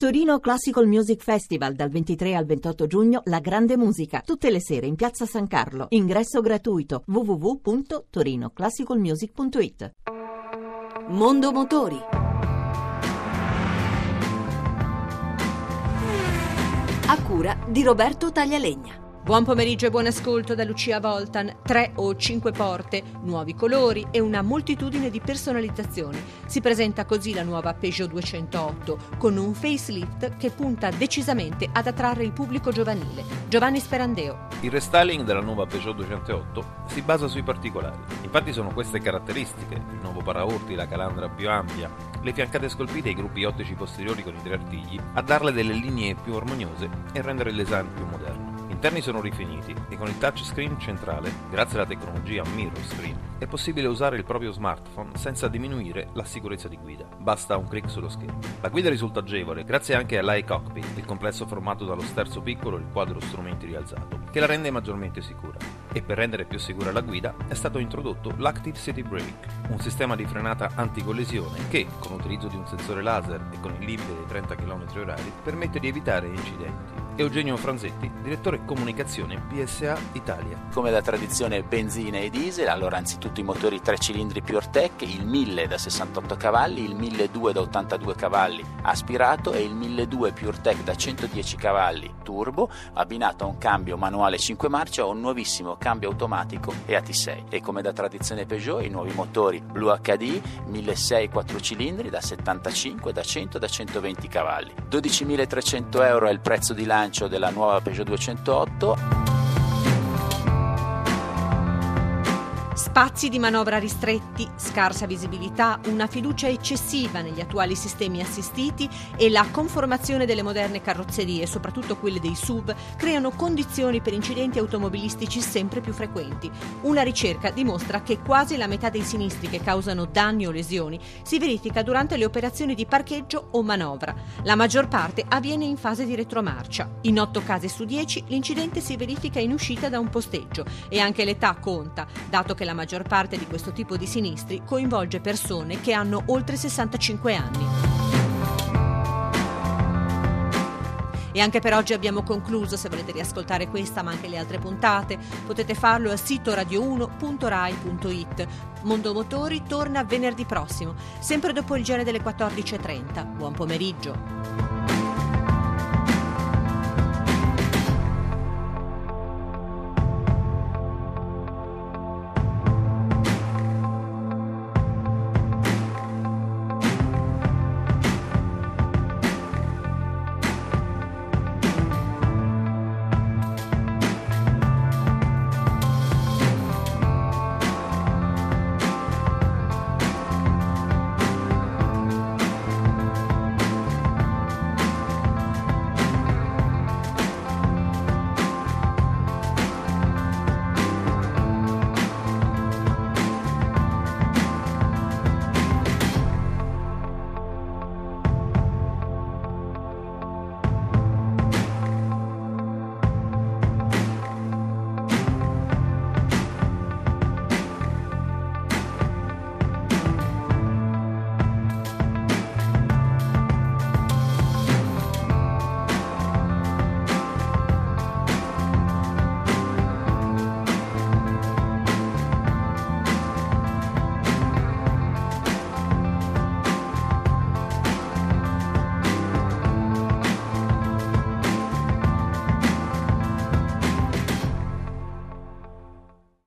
Torino Classical Music Festival dal 23 al 28 giugno La Grande Musica, tutte le sere in Piazza San Carlo. Ingresso gratuito www.torinoclassicalmusic.it. Mondo Motori. A cura di Roberto Taglialegna. Buon pomeriggio e buon ascolto da Lucia Voltan. Tre o cinque porte, nuovi colori e una moltitudine di personalizzazioni. Si presenta così la nuova Peugeot 208 con un facelift che punta decisamente ad attrarre il pubblico giovanile. Giovanni Sperandeo. Il restyling della nuova Peugeot 208 si basa sui particolari. Infatti sono queste caratteristiche, il nuovo paraurti, la calandra più ampia, le fiancate scolpite e i gruppi ottici posteriori con i tre artigli, a darle delle linee più armoniose e rendere il design più moderno interni sono rifiniti e con il touchscreen centrale, grazie alla tecnologia Mirror Screen, è possibile usare il proprio smartphone senza diminuire la sicurezza di guida. Basta un clic sullo schermo. La guida risulta agevole grazie anche all'iCockpit, il complesso formato dallo sterzo piccolo e il quadro strumenti rialzato, che la rende maggiormente sicura. E per rendere più sicura la guida è stato introdotto l'Active City Brake, un sistema di frenata anticollisione che, con l'utilizzo di un sensore laser e con il limite dei 30 km/h, permette di evitare incidenti. Eugenio Franzetti, direttore comunicazione PSA Italia. Come da tradizione benzina e diesel, allora anzitutto i motori 3 cilindri PureTech, il 1000 da 68 cavalli, il 1200 da 82 cavalli aspirato e il 1200 PureTech da 110 cavalli turbo, abbinato a un cambio manuale 5 marce o un nuovissimo cambio automatico EAT6. E come da tradizione Peugeot, i nuovi motori Blue HD 1600 4 cilindri da 75, da 100 da 120 cavalli. 12.300 euro è il prezzo di lancio della nuova Peugeot 208 Spazi di manovra ristretti, scarsa visibilità, una fiducia eccessiva negli attuali sistemi assistiti e la conformazione delle moderne carrozzerie, soprattutto quelle dei SUV, creano condizioni per incidenti automobilistici sempre più frequenti. Una ricerca dimostra che quasi la metà dei sinistri che causano danni o lesioni si verifica durante le operazioni di parcheggio o manovra. La maggior parte avviene in fase di retromarcia. In 8 casi su 10 l'incidente si verifica in uscita da un posteggio e anche l'età conta, dato che la maggior parte di questo tipo di sinistri coinvolge persone che hanno oltre 65 anni. E anche per oggi abbiamo concluso, se volete riascoltare questa ma anche le altre puntate, potete farlo al sito radio1.rai.it. Mondo Motori torna venerdì prossimo, sempre dopo il genere delle 14.30. Buon pomeriggio.